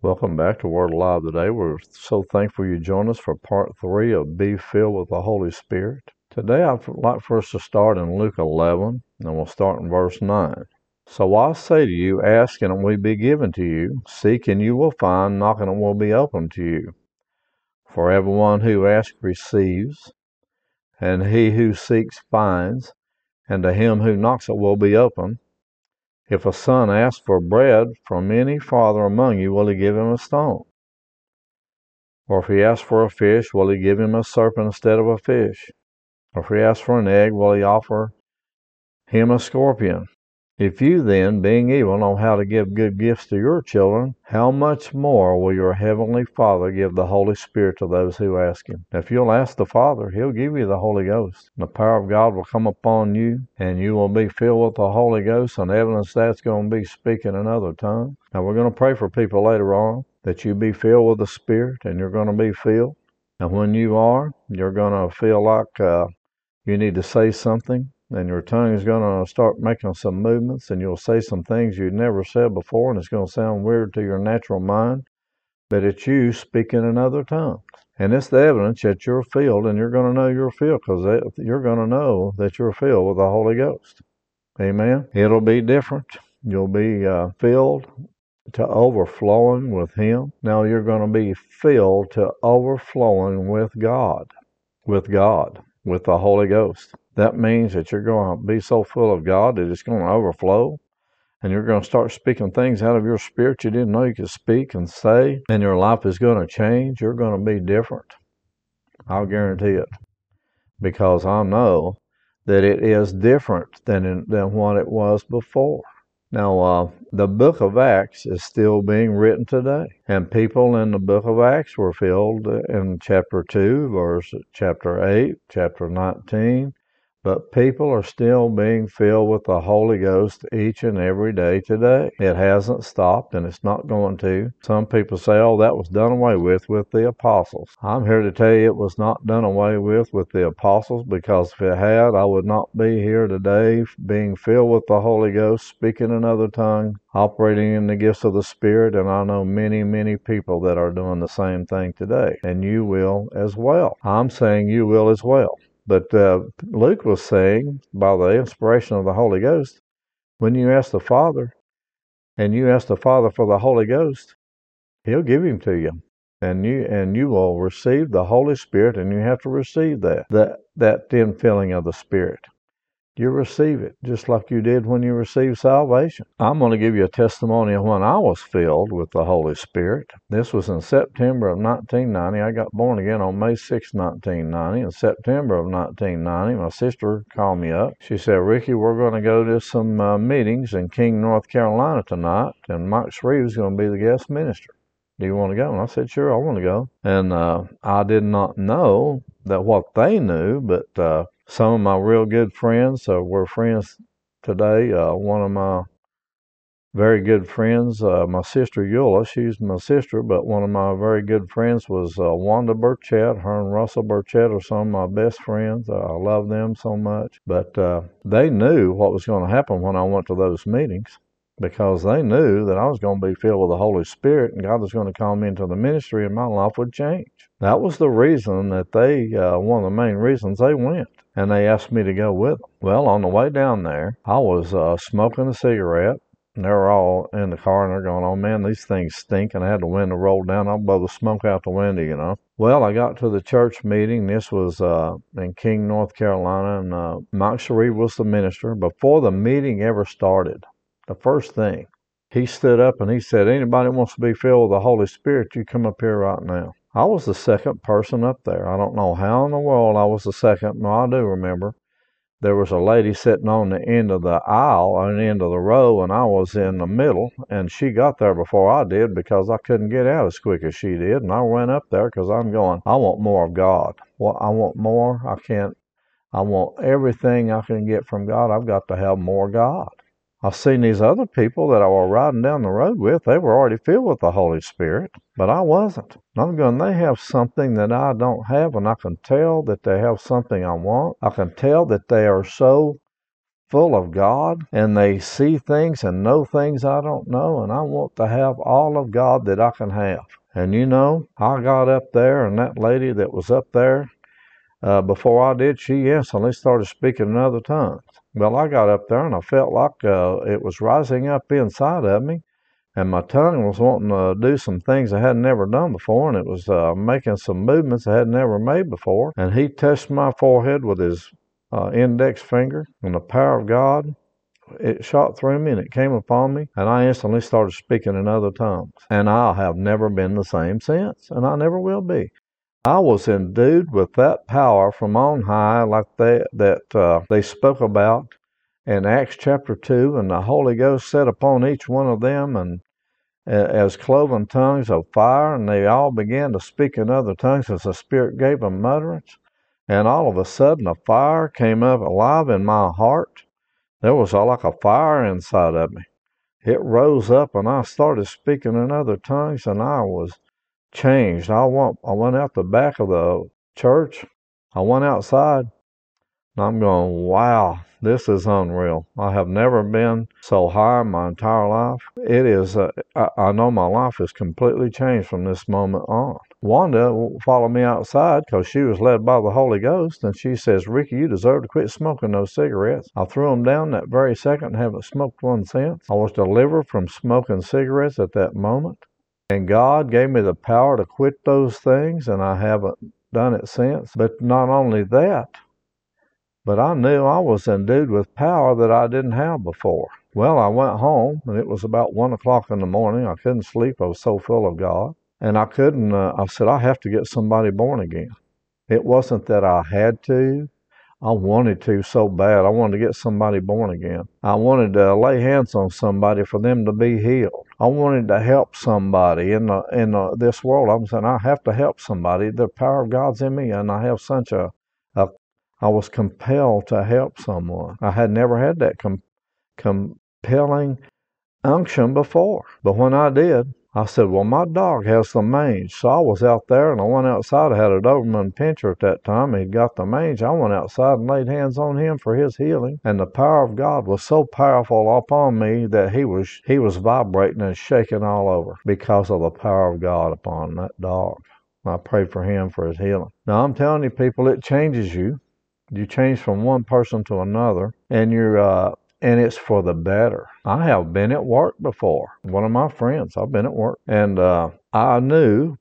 Welcome back to Word Alive today. We're so thankful you joined us for part three of Be Filled with the Holy Spirit. Today, I'd like for us to start in Luke 11, and we'll start in verse 9. So I say to you, ask and it will be given to you, seek and you will find, knock and it will be opened to you. For everyone who asks receives, and he who seeks finds, and to him who knocks it will be open. If a son asks for bread from any father among you, will he give him a stone? Or if he asks for a fish, will he give him a serpent instead of a fish? Or if he asks for an egg, will he offer him a scorpion? If you then, being evil, know how to give good gifts to your children, how much more will your heavenly Father give the Holy Spirit to those who ask Him? If you'll ask the Father, He'll give you the Holy Ghost. The power of God will come upon you, and you will be filled with the Holy Ghost, and evidence that's going to be speaking another tongue. Now, we're going to pray for people later on that you be filled with the Spirit, and you're going to be filled. And when you are, you're going to feel like uh, you need to say something and your tongue is going to start making some movements and you'll say some things you'd never said before and it's going to sound weird to your natural mind but it's you speaking in other tongues. And it's the evidence that you're filled and you're going to know you're filled because you're going to know that you're filled with the holy ghost. Amen? It'll be different. You'll be uh, filled to overflowing with him. Now you're going to be filled to overflowing with god. With god with the holy ghost that means that you're going to be so full of God that it's going to overflow. And you're going to start speaking things out of your spirit you didn't know you could speak and say. And your life is going to change. You're going to be different. I'll guarantee it. Because I know that it is different than, than what it was before. Now, uh, the book of Acts is still being written today, and people in the book of Acts were filled in chapter 2, verse chapter 8, chapter 19, but people are still being filled with the Holy Ghost each and every day today. It hasn't stopped and it's not going to. Some people say, oh, that was done away with with the apostles. I'm here to tell you it was not done away with with the apostles because if it had, I would not be here today being filled with the Holy Ghost, speaking another tongue, operating in the gifts of the Spirit. And I know many, many people that are doing the same thing today. And you will as well. I'm saying you will as well. But uh, Luke was saying, by the inspiration of the Holy Ghost, when you ask the Father and you ask the Father for the Holy Ghost, He'll give him to you. And you and you will receive the Holy Spirit, and you have to receive that that that infilling of the Spirit you receive it just like you did when you received salvation. I'm going to give you a testimony of when I was filled with the Holy Spirit. This was in September of 1990. I got born again on May 6, 1990. In September of 1990, my sister called me up. She said, Rickey, we're going to go to some uh, meetings in King, North Carolina tonight, and Mike Shreve is going to be the guest minister. Do you want to go? And I said, Sure, I want to go. And uh, I did not know that what they knew, but uh, some of my real good friends uh, were friends today. Uh, one of my very good friends, uh, my sister Eula, she's my sister, but one of my very good friends was uh, Wanda Burchett. Her and Russell Burchett are some of my best friends. I love them so much. But uh, they knew what was going to happen when I went to those meetings because they knew that I was going to be filled with the Holy Spirit and God was going to call me into the ministry and my life would change. That was the reason that they, uh, one of the main reasons they went. And they asked me to go with them. Well, on the way down there, I was uh, smoking a cigarette. And they were all in the car and they're going, oh man, these things stink. And I had the window rolled down. I'll blow the smoke out the window, you know. Well, I got to the church meeting. This was uh, in King, North Carolina. And uh, Mike Shreve was the minister. Before the meeting ever started, the first thing, he stood up and he said, Anybody wants to be filled with the Holy Spirit, you come up here right now. I was the second person up there. I don't know how in the world I was the second. No, I do remember. There was a lady sitting on the end of the aisle, on the end of the row, and I was in the middle, and she got there before I did because I couldn't get out as quick as she did. And I went up there because I'm going, I want more of God. Well, I want more. I can't, I want everything I can get from God. I've got to have more God. I've seen these other people that I was riding down the road with, they were already filled with the Holy Spirit, but I wasn't. And I'm going, they have something that I don't have, and I can tell that they have something I want. I can tell that they are so full of God and they see things and know things I don't know, and I want to have all of God that I can have. And you know, I got up there, and that lady that was up there uh, before I did, she instantly started speaking in other tongues. Well, I got up there and I felt like uh, it was rising up inside of me, and my tongue was wanting to do some things I had never done before, and it was uh, making some movements I had never made before. And he touched my forehead with his uh, index finger, and the power of God it shot through me and it came upon me, and I instantly started speaking in other tongues. And I have never been the same since, and I never will be. I was endued with that power from on high, like they, that uh, they spoke about in Acts chapter 2, and the Holy Ghost set upon each one of them and as cloven tongues of fire, and they all began to speak in other tongues as the Spirit gave them utterance. And all of a sudden, a fire came up alive in my heart. There was like a fire inside of me. It rose up, and I started speaking in other tongues, and I was changed. I went, I went out the back of the church. I went outside, and I'm going, wow, this is unreal. I have never been so high in my entire life. It is, uh, I, I know my life has completely changed from this moment on. Wanda followed me outside because she was led by the Holy Ghost, and she says, Rickey, you deserve to quit smoking those cigarettes. I threw them down that very second and haven't smoked one since. I was delivered from smoking cigarettes at that moment. And God gave me the power to quit those things, and I haven't done it since. But not only that, but I knew I was endued with power that I didn't have before. Well, I went home, and it was about one o'clock in the morning. I couldn't sleep. I was so full of God. And I couldn't, uh, I said, I have to get somebody born again. It wasn't that I had to. I wanted to so bad. I wanted to get somebody born again. I wanted to lay hands on somebody for them to be healed. I wanted to help somebody in the, in the, this world. I'm saying I have to help somebody. The power of God's in me, and I have such a, a I was compelled to help someone. I had never had that com- compelling unction before, but when I did, I said, Well, my dog has the mange. So I was out there and I went outside. I had a Doberman pinscher at that time. He'd got the mange. I went outside and laid hands on him for his healing. And the power of God was so powerful upon me that he was he was vibrating and shaking all over because of the power of God upon that dog. I prayed for him for his healing. Now I'm telling you, people, it changes you. You change from one person to another, and you're uh, and it's for the better. I have been at work before. One of my friends, I've been at work, and uh, I knew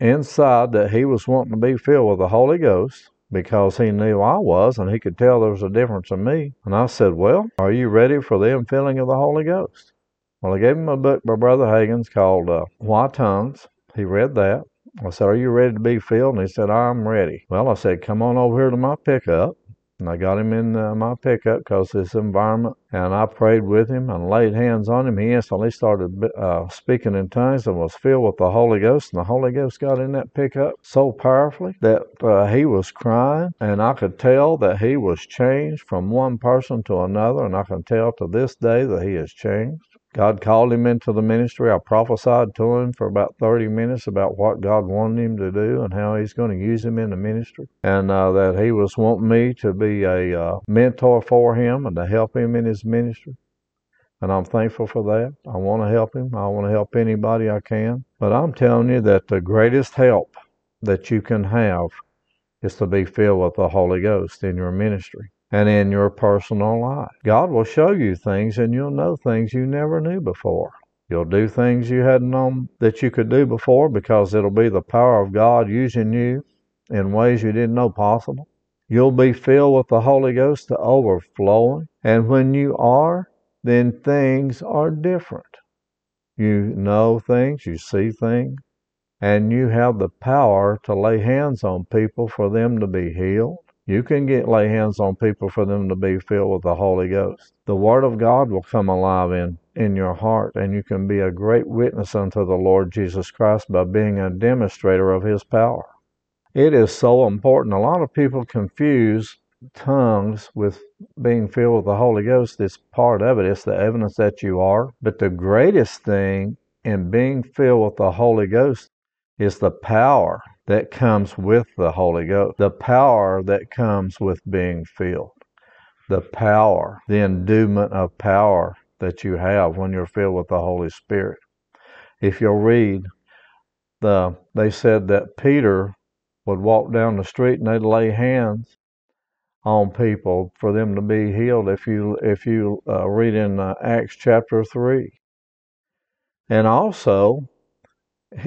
inside that he was wanting to be filled with the Holy Ghost because he knew I was, and he could tell there was a difference in me. And I said, "Well, are you ready for the infilling of the Holy Ghost?" Well, I gave him a book by Brother Hagin's called uh, Why Tongues. He read that. I said, Are you ready to be filled? And he said, I'm ready. Well, I said, Come on over here to my pickup. And I got him in uh, my pickup because his environment. And I prayed with him and laid hands on him. He instantly started uh, speaking in tongues and was filled with the Holy Ghost. And the Holy Ghost got in that pickup so powerfully that uh, he was crying. And I could tell that he was changed from one person to another. And I can tell to this day that he has changed. God called him into the ministry. I prophesied to him for about 30 minutes about what God wanted him to do and how he's going to use him in the ministry. And uh, that he was wanting me to be a uh, mentor for him and to help him in his ministry. And I'm thankful for that. I want to help him. I want to help anybody I can. But I'm telling you that the greatest help that you can have is to be filled with the Holy Ghost in your ministry and in your personal life. God will show you things and you'll know things you never knew before. You'll do things you hadn't known that you could do before because it'll be the power of God using you in ways you didn't know possible. You'll be filled with the Holy Ghost to overflowing. And when you are, then things are different. You know things, you see things, and you have the power to lay hands on people for them to be healed you can get lay hands on people for them to be filled with the Holy Ghost. The Word of God will come alive in, in your heart, and you can be a great witness unto the Lord Jesus Christ by being a demonstrator of His power. It is so important. A lot of people confuse tongues with being filled with the Holy Ghost. It's part of it, it's the evidence that you are. But the greatest thing in being filled with the Holy Ghost is the power that comes with the Holy Ghost, the power that comes with being filled. the power, the endowment of power that you have when you're filled with the Holy Spirit. If you'll read, the they said that Peter would walk down the street and they'd lay hands on people for them to be healed. If you if you uh, read in uh, Acts chapter three, and also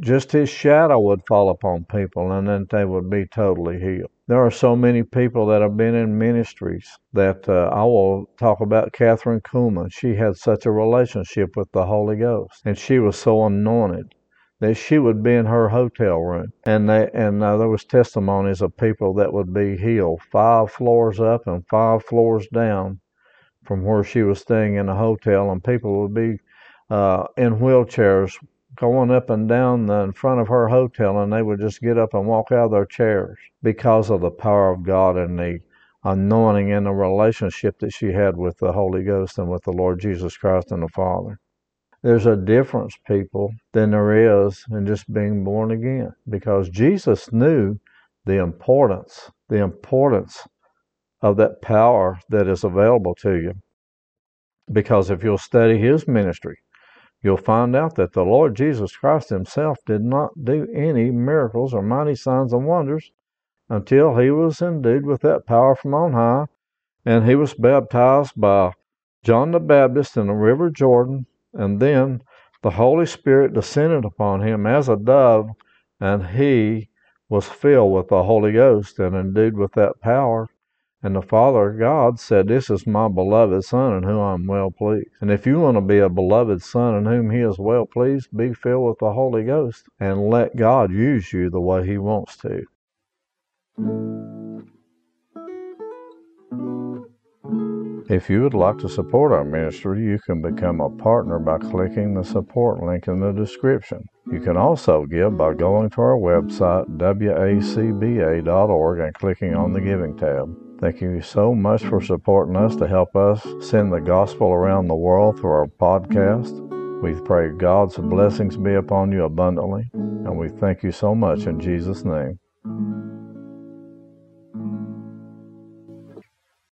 just his shadow would fall upon people and then they would be totally healed. There are so many people that have been in ministries that uh, I will talk about Kathryn Kuhlman. She had such a relationship with the Holy Ghost and she was so anointed that she would be in her hotel room and they and uh, there was testimonies of people that would be healed five floors up and five floors down from where she was staying in a hotel and people would be uh, in wheelchairs going up and down the, in front of her hotel, and they would just get up and walk out of their chairs because of the power of God and the anointing and the relationship that she had with the Holy Ghost and with the Lord Jesus Christ and the Father. There's a difference, people, than there is in just being born again because Jesus knew the importance, the importance of that power that is available to you. Because if you'll study his ministry, you'll find out that the Lord Jesus Christ himself did not do any miracles or mighty signs and wonders until he was endued with that power from on high and he was baptized by John the Baptist in the river Jordan and then the Holy Spirit descended upon him as a dove and he was filled with the Holy Ghost and endued with that power and the Father God said, This is my beloved Son in whom I am well pleased. And if you want to be a beloved Son in whom He is well pleased, be filled with the Holy Ghost and let God use you the way He wants to. If you would like to support our ministry, you can become a partner by clicking the support link in the description. You can also give by going to our website, wacba.org, and clicking on the Giving tab. Thank you so much for supporting us to help us send the gospel around the world through our podcast. We pray God's blessings be upon you abundantly, and we thank you so much in Jesus' name.